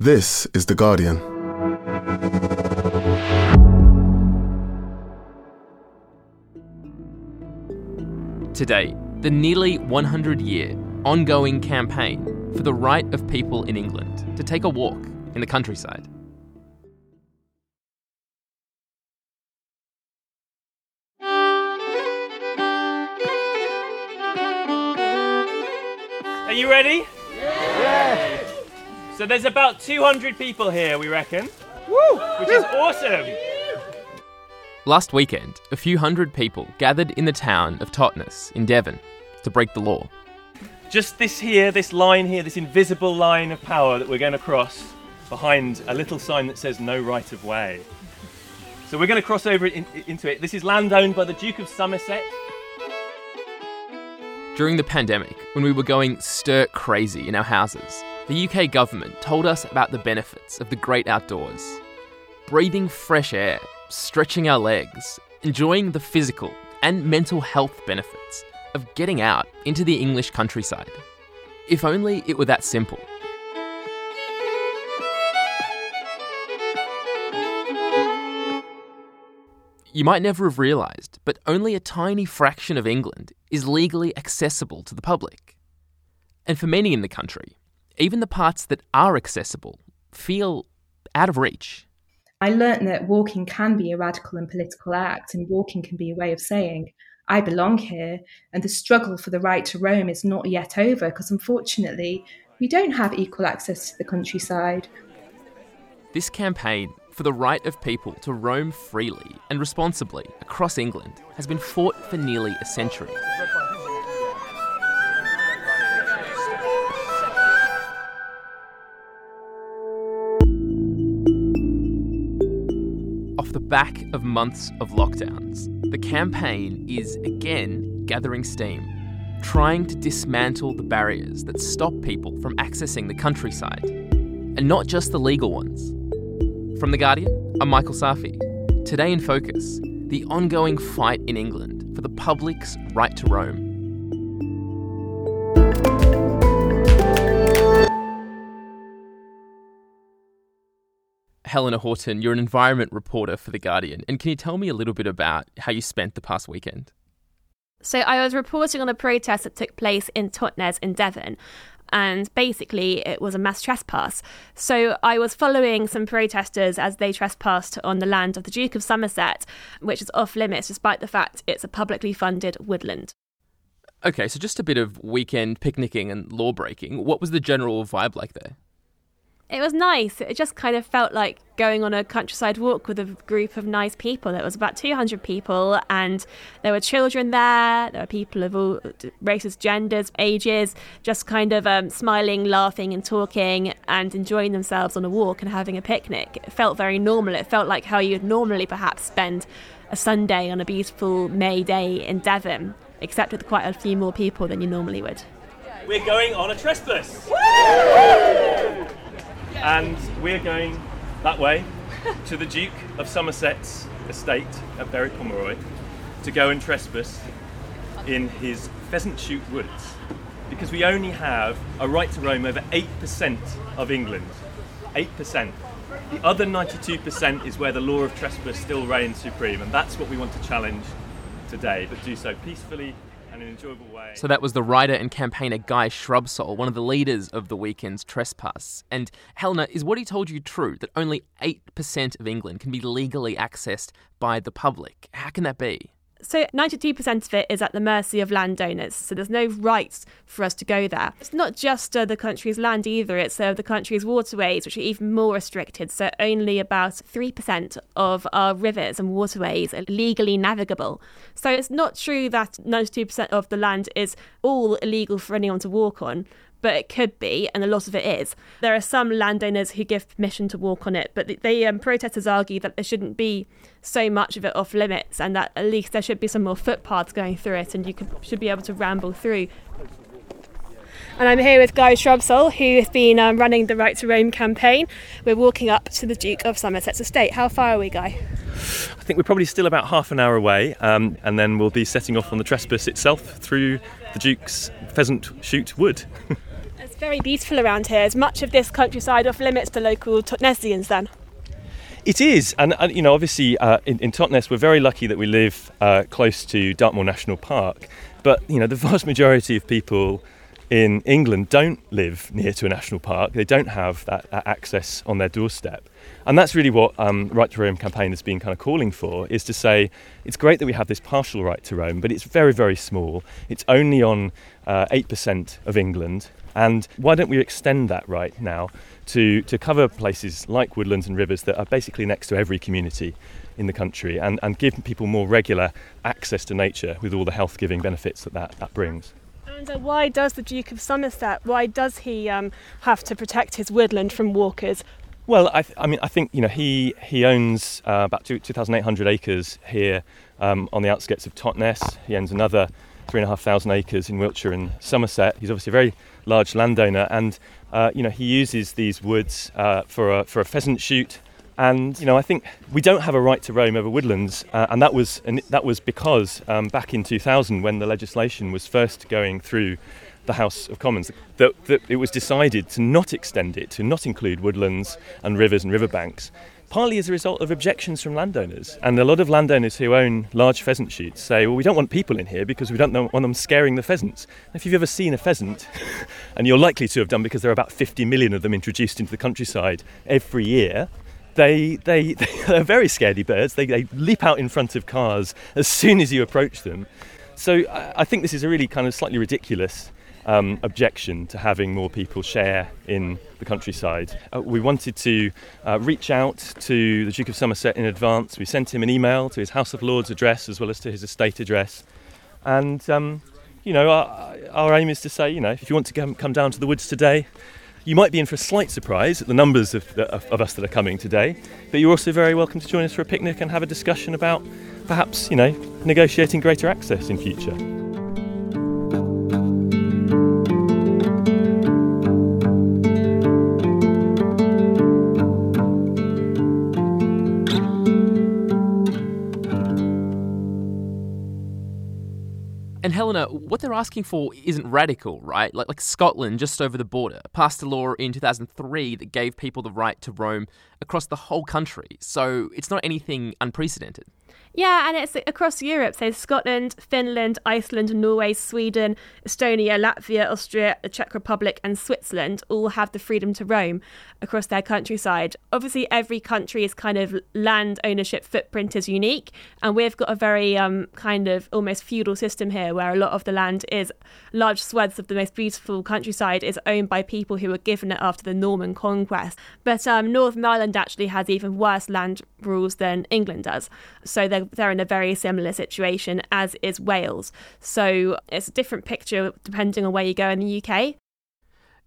This is The Guardian. Today, the nearly 100 year ongoing campaign for the right of people in England to take a walk in the countryside. Are you ready? Yeah. So there's about 200 people here, we reckon. Woo! Which is awesome. Last weekend, a few hundred people gathered in the town of Totnes in Devon to break the law. Just this here, this line here, this invisible line of power that we're going to cross behind a little sign that says no right of way. So we're going to cross over in, into it. This is land owned by the Duke of Somerset. During the pandemic, when we were going stir crazy in our houses, the UK government told us about the benefits of the great outdoors. Breathing fresh air, stretching our legs, enjoying the physical and mental health benefits of getting out into the English countryside. If only it were that simple. You might never have realised, but only a tiny fraction of England is legally accessible to the public. And for many in the country, even the parts that are accessible feel out of reach. I learnt that walking can be a radical and political act, and walking can be a way of saying, I belong here, and the struggle for the right to roam is not yet over because unfortunately, we don't have equal access to the countryside. This campaign for the right of people to roam freely and responsibly across England has been fought for nearly a century. Back of months of lockdowns, the campaign is again gathering steam, trying to dismantle the barriers that stop people from accessing the countryside, and not just the legal ones. From The Guardian, I'm Michael Safi. Today in Focus, the ongoing fight in England for the public's right to roam. Helena Horton, you're an environment reporter for The Guardian, and can you tell me a little bit about how you spent the past weekend? So, I was reporting on a protest that took place in Totnes in Devon, and basically it was a mass trespass. So I was following some protesters as they trespassed on the land of the Duke of Somerset, which is off limits despite the fact it's a publicly funded woodland. Okay, so just a bit of weekend picnicking and law breaking. What was the general vibe like there? It was nice. It just kind of felt like going on a countryside walk with a group of nice people. It was about 200 people, and there were children there. There were people of all races, genders, ages, just kind of um, smiling, laughing, and talking and enjoying themselves on a walk and having a picnic. It felt very normal. It felt like how you'd normally perhaps spend a Sunday on a beautiful May day in Devon, except with quite a few more people than you normally would. We're going on a trespass and we're going that way to the Duke of Somerset's estate at Berry Pomeroy to go and trespass in his pheasant shoot woods because we only have a right to roam over 8% of England. 8%. The other 92% is where the law of trespass still reigns supreme, and that's what we want to challenge today, but do so peacefully an enjoyable way. So that was the writer and campaigner Guy Shrubsole, one of the leaders of the weekend's trespass. And Helena, is what he told you true that only 8% of England can be legally accessed by the public? How can that be? So 92% of it is at the mercy of landowners. So there's no rights for us to go there. It's not just uh, the country's land either, it's uh, the country's waterways, which are even more restricted. So only about 3% of our rivers and waterways are legally navigable. So it's not true that 92% of the land is all illegal for anyone to walk on but it could be, and a lot of it is. There are some landowners who give permission to walk on it, but the um, protesters argue that there shouldn't be so much of it off limits, and that at least there should be some more footpaths going through it, and you could, should be able to ramble through. And I'm here with Guy Shrubsole, who has been um, running the Right to Roam campaign. We're walking up to the Duke of Somerset's estate. How far are we, Guy? I think we're probably still about half an hour away, um, and then we'll be setting off on the trespass itself through the Duke's pheasant shoot wood. very beautiful around here. Is much of this countryside off limits to local Totnesians then? It is, and, you know, obviously, uh, in, in, Totnes, we're very lucky that we live uh, close to Dartmoor National Park. But you know, the vast majority of people in England don't live near to a national park. They don't have that, that access on their doorstep. And that's really what um, Right to Roam campaign has been kind of calling for, is to say it's great that we have this partial right to roam, but it's very, very small. It's only on uh, 8% of England. And why don't we extend that right now to, to cover places like woodlands and rivers that are basically next to every community in the country and, and give people more regular access to nature with all the health giving benefits that, that that brings. And uh, why does the Duke of Somerset, why does he um, have to protect his woodland from walkers? Well, I, th- I mean, I think you know he he owns uh, about 2,800 acres here um, on the outskirts of Totnes. He owns another three and a half thousand acres in Wiltshire and Somerset. He's obviously a very large landowner, and uh, you know he uses these woods uh, for a for a pheasant shoot. And you know, I think we don't have a right to roam over woodlands, uh, and that was and that was because um, back in 2000, when the legislation was first going through the House of Commons that, that it was decided to not extend it, to not include woodlands and rivers and riverbanks, partly as a result of objections from landowners. And a lot of landowners who own large pheasant shoots say, well, we don't want people in here because we don't want them scaring the pheasants. If you've ever seen a pheasant, and you're likely to have done because there are about 50 million of them introduced into the countryside every year, they, they, they're very scaredy birds. They, they leap out in front of cars as soon as you approach them. So I think this is a really kind of slightly ridiculous um, objection to having more people share in the countryside. Uh, we wanted to uh, reach out to the Duke of Somerset in advance. We sent him an email to his House of Lords address as well as to his estate address. And, um, you know, our, our, aim is to say, you know, if you want to come, down to the woods today, you might be in for a slight surprise at the numbers of, the, of, of us that are coming today, but you're also very welcome to join us for a picnic and have a discussion about perhaps, you know, negotiating greater access in future. And Helena, what they're asking for isn't radical, right? Like, like Scotland, just over the border, passed a law in 2003 that gave people the right to roam across the whole country. So it's not anything unprecedented. Yeah, and it's across Europe. So Scotland, Finland, Iceland, Norway, Sweden, Estonia, Latvia, Austria, the Czech Republic, and Switzerland all have the freedom to roam across their countryside. Obviously, every country's kind of land ownership footprint is unique, and we've got a very um, kind of almost feudal system here where a lot of the land is large swaths of the most beautiful countryside is owned by people who were given it after the Norman conquest. But um, Northern Ireland actually has even worse land rules than England does. So they're, they're in a very similar situation, as is Wales. So it's a different picture depending on where you go in the UK.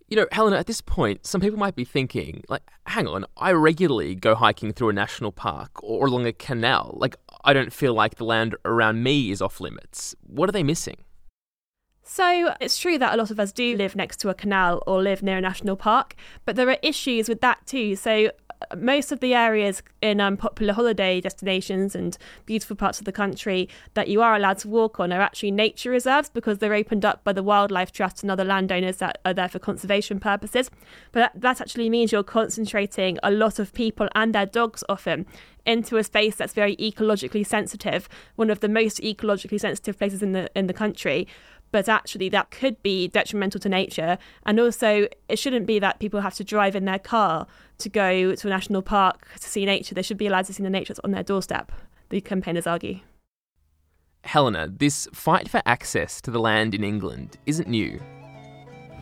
You know, Helena, at this point, some people might be thinking, like, hang on, I regularly go hiking through a national park or along a canal. Like, I don't feel like the land around me is off limits. What are they missing? So it's true that a lot of us do live next to a canal or live near a national park, but there are issues with that too. So most of the areas in um, popular holiday destinations and beautiful parts of the country that you are allowed to walk on are actually nature reserves because they're opened up by the Wildlife Trust and other landowners that are there for conservation purposes. But that actually means you're concentrating a lot of people and their dogs often into a space that's very ecologically sensitive, one of the most ecologically sensitive places in the in the country but actually that could be detrimental to nature. And also, it shouldn't be that people have to drive in their car to go to a national park to see nature. They should be allowed to see the nature that's on their doorstep, the campaigners argue. Helena, this fight for access to the land in England isn't new.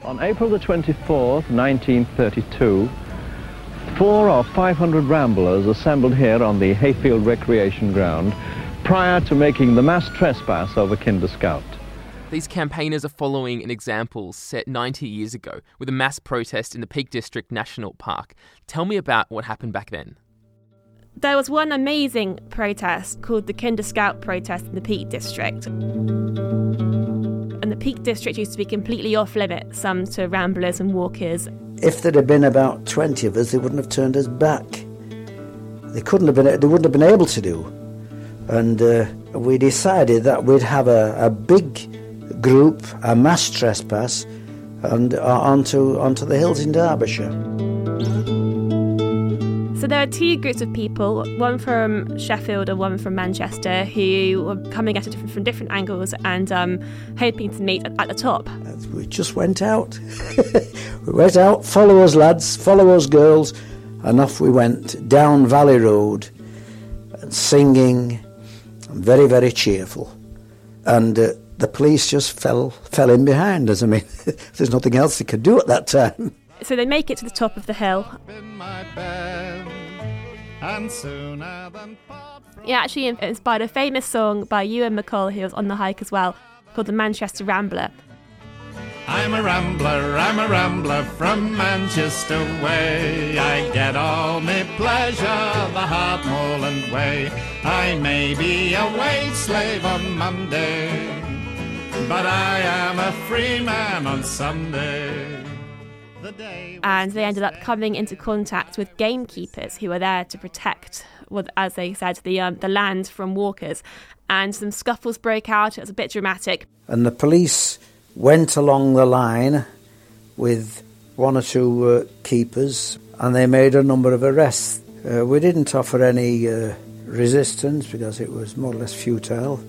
On April the 24th, 1932, four or 500 ramblers assembled here on the Hayfield Recreation Ground prior to making the mass trespass over Kinder Scout. These campaigners are following an example set 90 years ago with a mass protest in the Peak District National Park. Tell me about what happened back then. There was one amazing protest called the Kinder Scout protest in the Peak District. And the Peak District used to be completely off limits, some to ramblers and walkers. If there'd have been about 20 of us, they wouldn't have turned us back. They couldn't have been, they wouldn't have been able to do. And uh, we decided that we'd have a, a big group, a mass trespass, and uh, onto, onto the hills in Derbyshire. So there are two groups of people, one from Sheffield and one from Manchester, who were coming at it from different angles and um, hoping to meet at the top. We just went out. we went out, follow us lads, follow us girls, and off we went down Valley Road, singing, very, very cheerful. And uh, the police just fell fell in behind us. I mean, there's nothing else they could do at that time. So they make it to the top of the hill. He actually inspired a famous song by Ewan MacColl, who was on the hike as well, called the Manchester Rambler. I'm a rambler, I'm a rambler from Manchester way. I get all my pleasure the hard Hartmoreland way. I may be a wage slave on Monday, but I am a free man on Sunday and they ended up coming into contact with gamekeepers who were there to protect, as they said, the um, the land from walkers. And some scuffles broke out. It was a bit dramatic. And the police went along the line with one or two uh, keepers, and they made a number of arrests. Uh, we didn't offer any uh, resistance because it was more or less futile.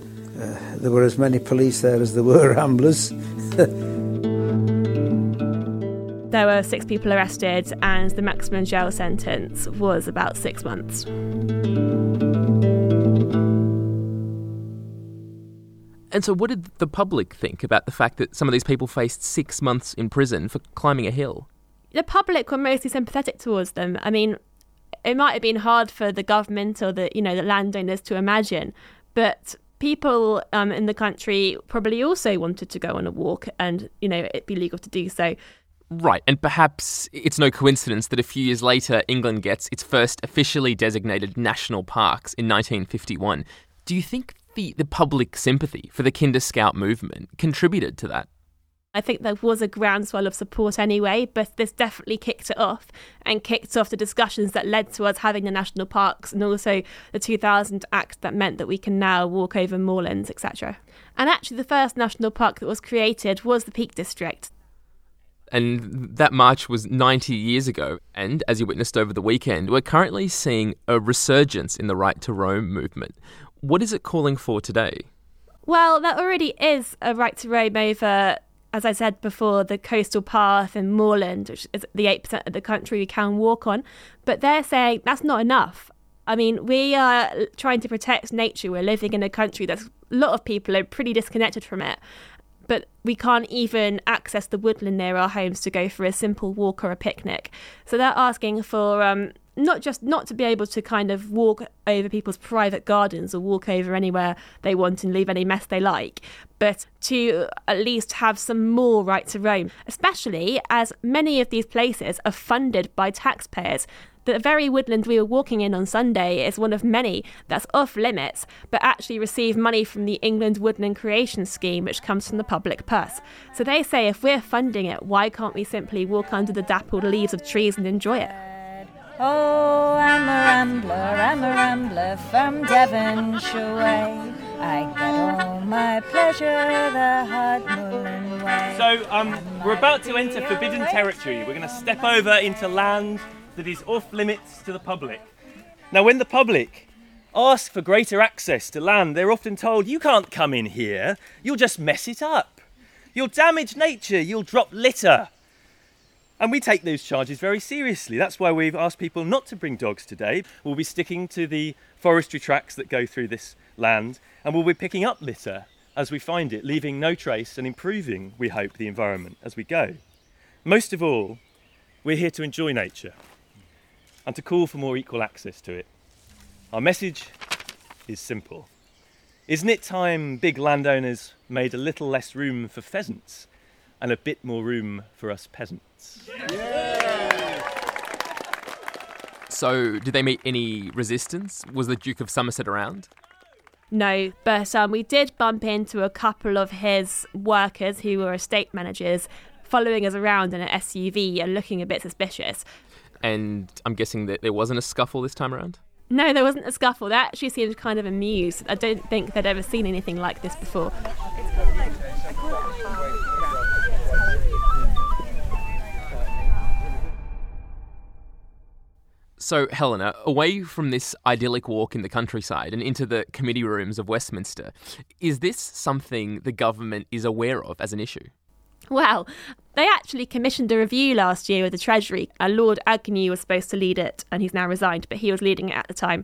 Uh, there were as many police there as there were ramblers. There were six people arrested, and the maximum jail sentence was about six months. And so, what did the public think about the fact that some of these people faced six months in prison for climbing a hill? The public were mostly sympathetic towards them. I mean, it might have been hard for the government or the you know the landowners to imagine, but people um, in the country probably also wanted to go on a walk and you know it be legal to do so. Right, and perhaps it's no coincidence that a few years later, England gets its first officially designated national parks in 1951. Do you think the, the public sympathy for the Kinder Scout movement contributed to that? I think there was a groundswell of support anyway, but this definitely kicked it off and kicked off the discussions that led to us having the national parks and also the 2000 Act that meant that we can now walk over moorlands, etc. And actually, the first national park that was created was the Peak District. And that march was 90 years ago. And as you witnessed over the weekend, we're currently seeing a resurgence in the right to roam movement. What is it calling for today? Well, there already is a right to roam over, as I said before, the coastal path and moorland, which is the 8% of the country we can walk on. But they're saying that's not enough. I mean, we are trying to protect nature. We're living in a country that's a lot of people are pretty disconnected from it but we can't even access the woodland near our homes to go for a simple walk or a picnic. So they're asking for um, not just not to be able to kind of walk over people's private gardens or walk over anywhere they want and leave any mess they like, but to at least have some more right to roam, especially as many of these places are funded by taxpayers. The very woodland we were walking in on Sunday is one of many that's off limits, but actually receive money from the England Woodland Creation Scheme, which comes from the public purse. So they say if we're funding it, why can't we simply walk under the dappled leaves of trees and enjoy it? Oh, I'm a rambler, I'm a rambler from Devonshire way. I get all my pleasure the Hartmoreland way. So, um, we're about to enter forbidden territory. We're going to step over into land that is off limits to the public. Now, when the public ask for greater access to land, they're often told, You can't come in here, you'll just mess it up. You'll damage nature, you'll drop litter. And we take those charges very seriously. That's why we've asked people not to bring dogs today. We'll be sticking to the forestry tracks that go through this land, and we'll be picking up litter as we find it, leaving no trace and improving, we hope, the environment as we go. Most of all, we're here to enjoy nature and to call for more equal access to it. Our message is simple. Isn't it time big landowners made a little less room for pheasants and a bit more room for us peasants? So, did they meet any resistance? Was the Duke of Somerset around? No, but um, we did bump into a couple of his workers who were estate managers following us around in an SUV and looking a bit suspicious. And I'm guessing that there wasn't a scuffle this time around? No, there wasn't a scuffle. They actually seemed kind of amused. I don't think they'd ever seen anything like this before. So, Helena, away from this idyllic walk in the countryside and into the committee rooms of Westminster, is this something the government is aware of as an issue? Well, they actually commissioned a review last year with the Treasury. Uh, Lord Agnew was supposed to lead it, and he's now resigned, but he was leading it at the time.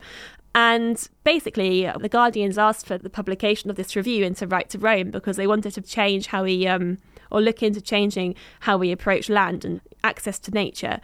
And basically, the Guardians asked for the publication of this review into Right to Roam because they wanted to change how we, um, or look into changing how we approach land and access to nature.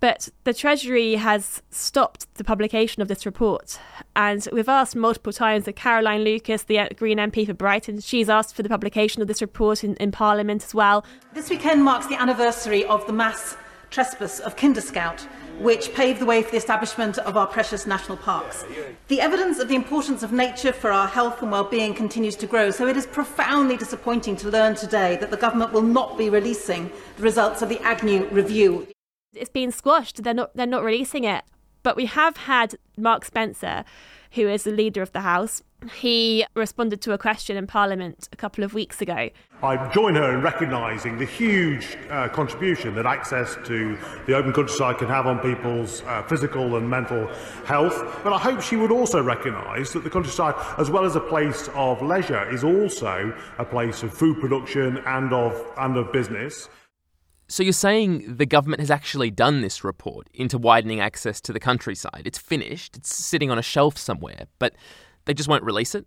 But the Treasury has stopped the publication of this report. And we've asked multiple times that Caroline Lucas, the uh, Green MP for Brighton, she's asked for the publication of this report in, in Parliament as well. This weekend marks the anniversary of the mass trespass of Kinder Scout, which paved the way for the establishment of our precious national parks. The evidence of the importance of nature for our health and well-being continues to grow, so it is profoundly disappointing to learn today that the government will not be releasing the results of the Agnew review. It's been squashed. They're not. They're not releasing it. But we have had Mark Spencer, who is the leader of the House. He responded to a question in Parliament a couple of weeks ago. I join her in recognising the huge uh, contribution that access to the open countryside can have on people's uh, physical and mental health. But I hope she would also recognise that the countryside, as well as a place of leisure, is also a place of food production and of, and of business. So you're saying the government has actually done this report into widening access to the countryside. It's finished, it's sitting on a shelf somewhere, but they just won't release it?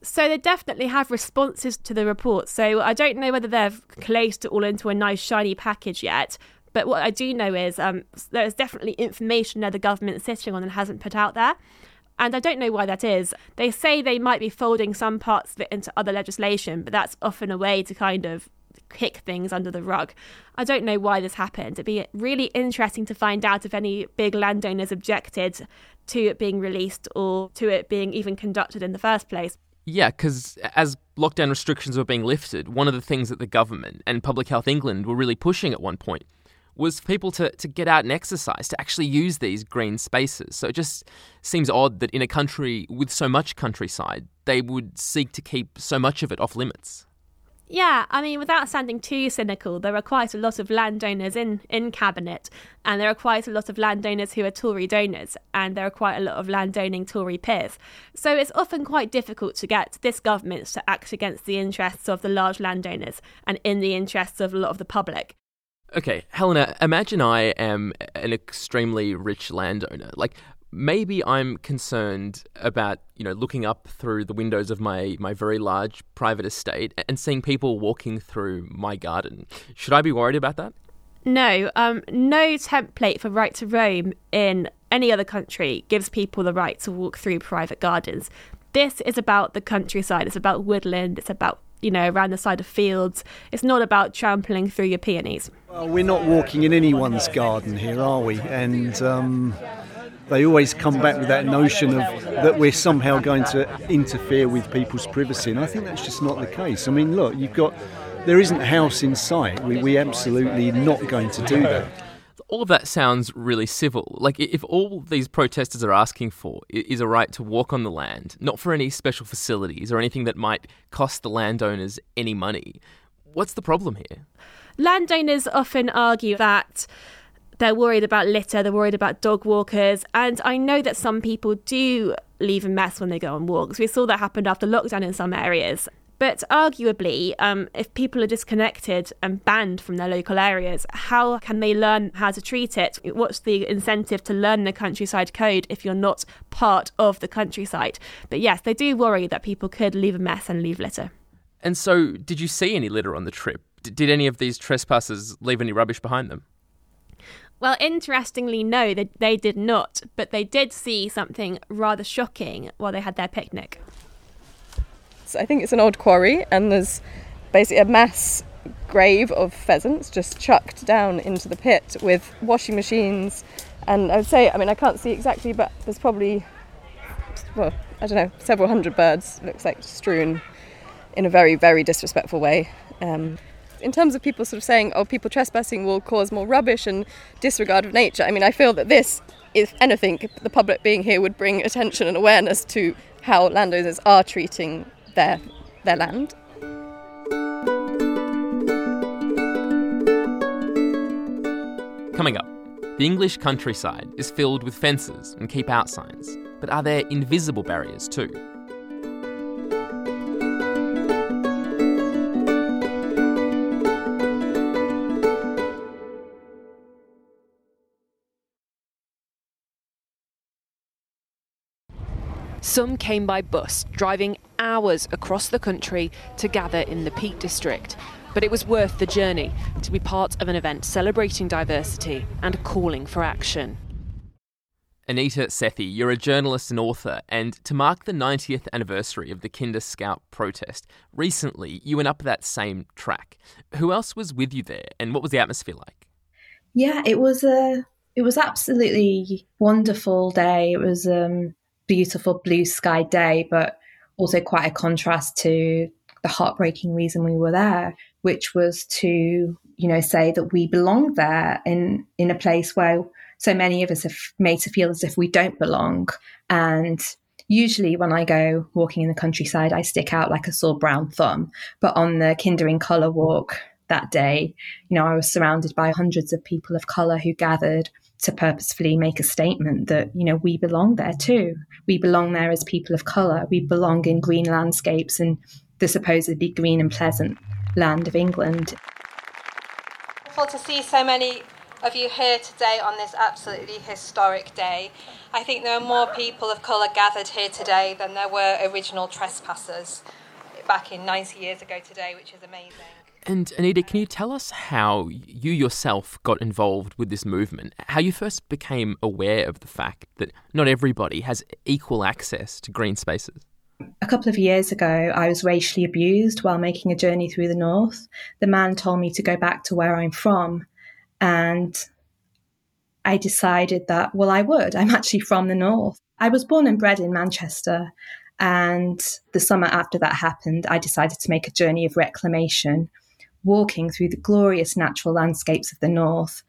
So they definitely have responses to the report. So I don't know whether they've collated it all into a nice shiny package yet. But what I do know is um, there's definitely information that the government's sitting on and hasn't put out there. And I don't know why that is. They say they might be folding some parts of it into other legislation, but that's often a way to kind of kick things under the rug. I don't know why this happened. It'd be really interesting to find out if any big landowners objected to it being released or to it being even conducted in the first place. Yeah, because as lockdown restrictions were being lifted, one of the things that the government and Public Health England were really pushing at one point was for people to, to get out and exercise, to actually use these green spaces. So it just seems odd that in a country with so much countryside, they would seek to keep so much of it off limits. Yeah, I mean, without sounding too cynical, there are quite a lot of landowners in, in Cabinet, and there are quite a lot of landowners who are Tory donors, and there are quite a lot of landowning Tory peers. So it's often quite difficult to get this government to act against the interests of the large landowners and in the interests of a lot of the public. Okay, Helena, imagine I am an extremely rich landowner. Like, maybe I'm concerned about you know looking up through the windows of my my very large private estate and seeing people walking through my garden. Should I be worried about that? No, um, no template for right to roam in any other country gives people the right to walk through private gardens. This is about the countryside. It's about woodland. It's about you know around the side of fields. It's not about trampling through your peonies. Well, we're not walking in anyone's garden here, are we? And um, they always come back with that notion of that we're somehow going to interfere with people's privacy, and I think that's just not the case. I mean, look, you've got there isn't a house in sight. We we absolutely not going to do that. All of that sounds really civil. Like if all these protesters are asking for is a right to walk on the land, not for any special facilities or anything that might cost the landowners any money, what's the problem here? Landowners often argue that they're worried about litter, they're worried about dog walkers, and I know that some people do leave a mess when they go on walks. We saw that happen after lockdown in some areas. But arguably, um, if people are disconnected and banned from their local areas, how can they learn how to treat it? What's the incentive to learn the countryside code if you're not part of the countryside? But yes, they do worry that people could leave a mess and leave litter. And so, did you see any litter on the trip? did any of these trespassers leave any rubbish behind them? Well, interestingly, no, they, they did not, but they did see something rather shocking while they had their picnic. So I think it's an old quarry, and there's basically a mass grave of pheasants just chucked down into the pit with washing machines. And I would say, I mean, I can't see exactly, but there's probably, well, I don't know, several hundred birds, looks like, strewn in a very, very disrespectful way. Um, in terms of people sort of saying, oh, people trespassing will cause more rubbish and disregard of nature, I mean, I feel that this, if anything, the public being here would bring attention and awareness to how landowners are treating their, their land. Coming up, The English countryside is filled with fences and keep out signs, but are there invisible barriers too? Some came by bus, driving hours across the country to gather in the Peak District. But it was worth the journey to be part of an event celebrating diversity and calling for action. Anita Sethi, you're a journalist and author, and to mark the 90th anniversary of the Kinder Scout protest, recently you went up that same track. Who else was with you there, and what was the atmosphere like? Yeah, it was a it was absolutely wonderful day. It was um, beautiful blue sky day, but also quite a contrast to the heartbreaking reason we were there, which was to, you know, say that we belong there in in a place where so many of us have made to feel as if we don't belong. And usually when I go walking in the countryside, I stick out like a sore brown thumb. But on the Kinder in Colour walk that day, you know, I was surrounded by hundreds of people of colour who gathered to purposefully make a statement that, you know, we belong there too. We belong there as people of colour. We belong in green landscapes and the supposedly green and pleasant land of England. Wonderful to see so many of you here today on this absolutely historic day. I think there are more people of colour gathered here today than there were original trespassers back in 90 years ago today, which is amazing. And Anita, can you tell us how you yourself got involved with this movement? How you first became aware of the fact that not everybody has equal access to green spaces? A couple of years ago, I was racially abused while making a journey through the north. The man told me to go back to where I'm from, and I decided that, well, I would. I'm actually from the north. I was born and bred in Manchester. And the summer after that happened, I decided to make a journey of reclamation, walking through the glorious natural landscapes of the north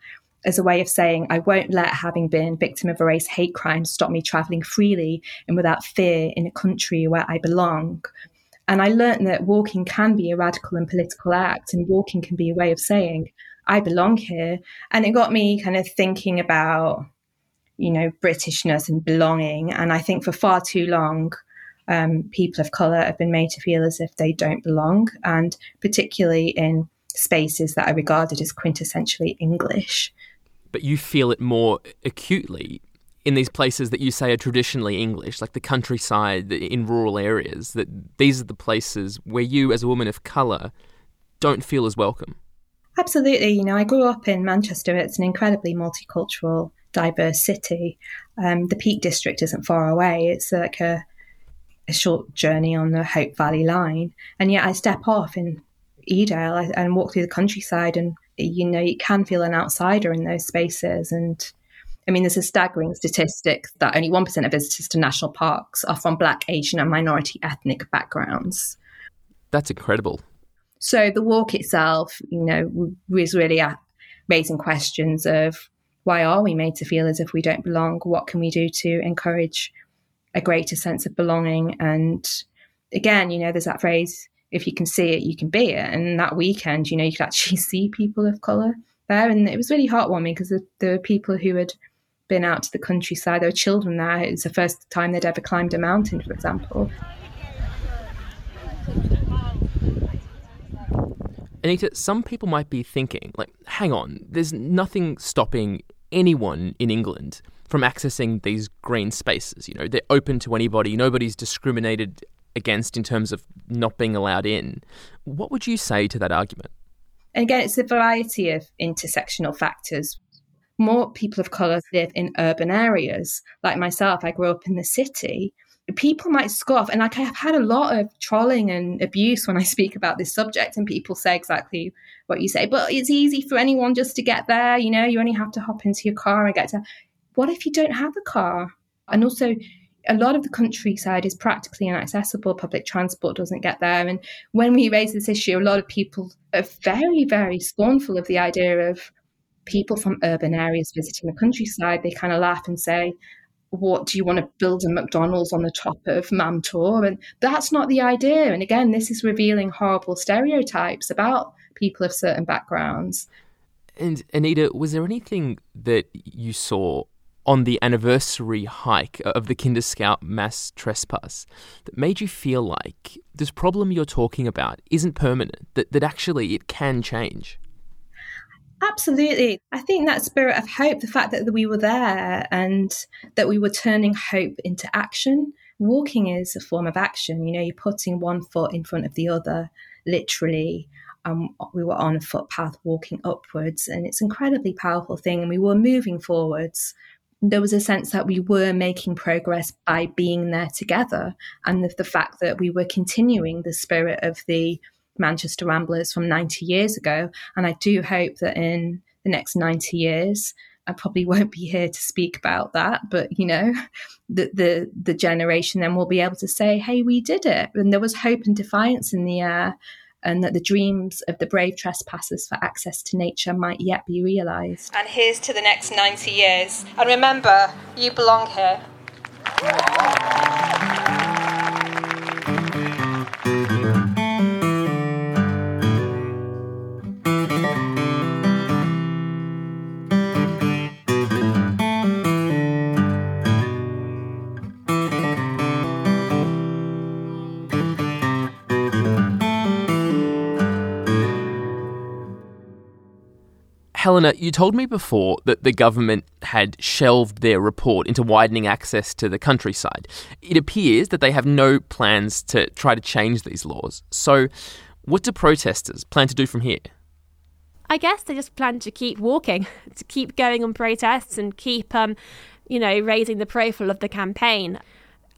as a way of saying, I won't let having been victim of a race hate crime stop me traveling freely and without fear in a country where I belong. And I learned that walking can be a radical and political act, and walking can be a way of saying, I belong here. And it got me kind of thinking about, you know, Britishness and belonging. And I think for far too long, um, people of colour have been made to feel as if they don't belong, and particularly in spaces that are regarded as quintessentially English. But you feel it more acutely in these places that you say are traditionally English, like the countryside in rural areas, that these are the places where you, as a woman of colour, don't feel as welcome. Absolutely. You know, I grew up in Manchester. It's an incredibly multicultural, diverse city. Um, the Peak District isn't far away. It's like a, a short journey on the Hope Valley line. And yet I step off in Edale and walk through the countryside and, you know, you can feel an outsider in those spaces. And I mean, there's a staggering statistic that only 1% of visitors to national parks are from Black, Asian, and minority ethnic backgrounds. That's incredible. So the walk itself, you know, was really raising questions of why are we made to feel as if we don't belong? What can we do to encourage a greater sense of belonging? And again, you know, there's that phrase, if you can see it, you can be it. And that weekend, you know, you could actually see people of colour there. And it was really heartwarming because there were people who had been out to the countryside. There were children there. It was the first time they'd ever climbed a mountain, for example. Anita, some people might be thinking, like, hang on, there's nothing stopping anyone in England from accessing these green spaces. You know, they're open to anybody, nobody's discriminated against in terms of not being allowed in. What would you say to that argument? And again, it's a variety of intersectional factors. More people of colour live in urban areas. Like myself, I grew up in the city people might scoff and like i've had a lot of trolling and abuse when i speak about this subject and people say exactly what you say but it's easy for anyone just to get there you know you only have to hop into your car and get to what if you don't have a car and also a lot of the countryside is practically inaccessible public transport doesn't get there and when we raise this issue a lot of people are very very scornful of the idea of people from urban areas visiting the countryside they kind of laugh and say what do you want to build a McDonald's on the top of Mam Tor? And that's not the idea. And again, this is revealing horrible stereotypes about people of certain backgrounds. And Anita, was there anything that you saw on the anniversary hike of the Kinder Scout mass trespass that made you feel like this problem you're talking about isn't permanent, that, that actually it can change? Absolutely. I think that spirit of hope, the fact that we were there and that we were turning hope into action. Walking is a form of action. You know, you're putting one foot in front of the other, literally. Um, we were on a footpath walking upwards, and it's an incredibly powerful thing. And we were moving forwards there was a sense that we were making progress by being there together and the, the, fact that we were continuing the spirit of the Manchester Ramblers from 90 years ago. And I do hope that in the next 90 years, I probably won't be here to speak about that, but you know, the, the the generation then will be able to say, "Hey, we did it," and there was hope and defiance in the air, and that the dreams of the brave trespassers for access to nature might yet be realised. And here's to the next 90 years. And remember, you belong here. Helena, you told me before that the government had shelved their report into widening access to the countryside. It appears that they have no plans to try to change these laws. So, what do protesters plan to do from here? I guess they just plan to keep walking, to keep going on protests and keep, um, you know, raising the profile of the campaign.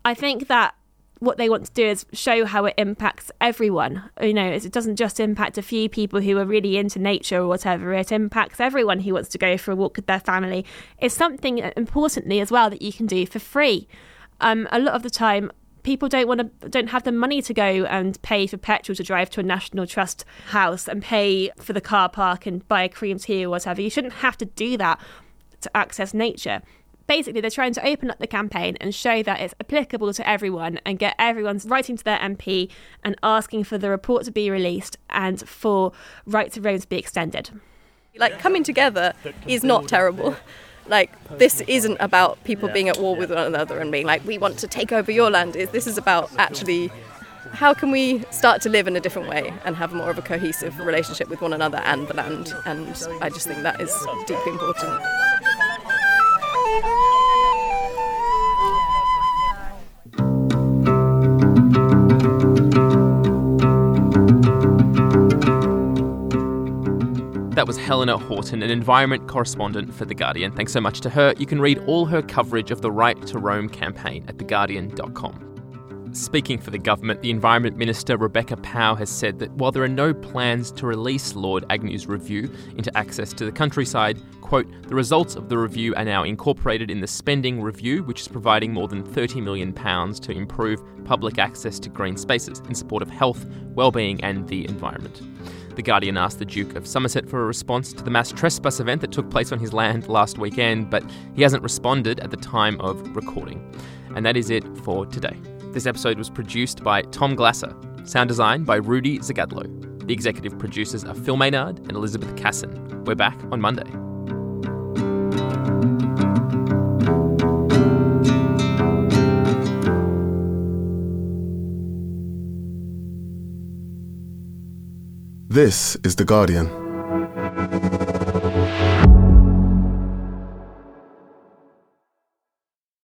I think that what they want to do is show how it impacts everyone. You know, it doesn't just impact a few people who are really into nature or whatever. It impacts everyone who wants to go for a walk with their family. It's something uh, importantly as well that you can do for free. Um, a lot of the time, people don't want to don't have the money to go and pay for petrol to drive to a national trust house and pay for the car park and buy a cream tea or whatever. You shouldn't have to do that to access nature basically they're trying to open up the campaign and show that it's applicable to everyone and get everyone writing to their MP and asking for the report to be released and for right to roam to be extended. Like coming together is not terrible. Like this isn't about people being at war with one another and being like we want to take over your land. This is about actually how can we start to live in a different way and have more of a cohesive relationship with one another and the land and I just think that is deeply important. That was Helena Horton, an environment correspondent for The Guardian. Thanks so much to her. You can read all her coverage of the Right to Roam campaign at theguardian.com. Speaking for the government, the Environment Minister Rebecca Pow has said that while there are no plans to release Lord Agnew's review into access to the countryside, quote, the results of the review are now incorporated in the spending review, which is providing more than £30 million to improve public access to green spaces in support of health, well-being and the environment. The Guardian asked the Duke of Somerset for a response to the mass trespass event that took place on his land last weekend, but he hasn't responded at the time of recording. And that is it for today. This episode was produced by Tom Glasser, sound design by Rudi Zygadlo. The executive producers are Phil Maynard and Elizabeth Casson. We're back on Monday. This is The Guardian.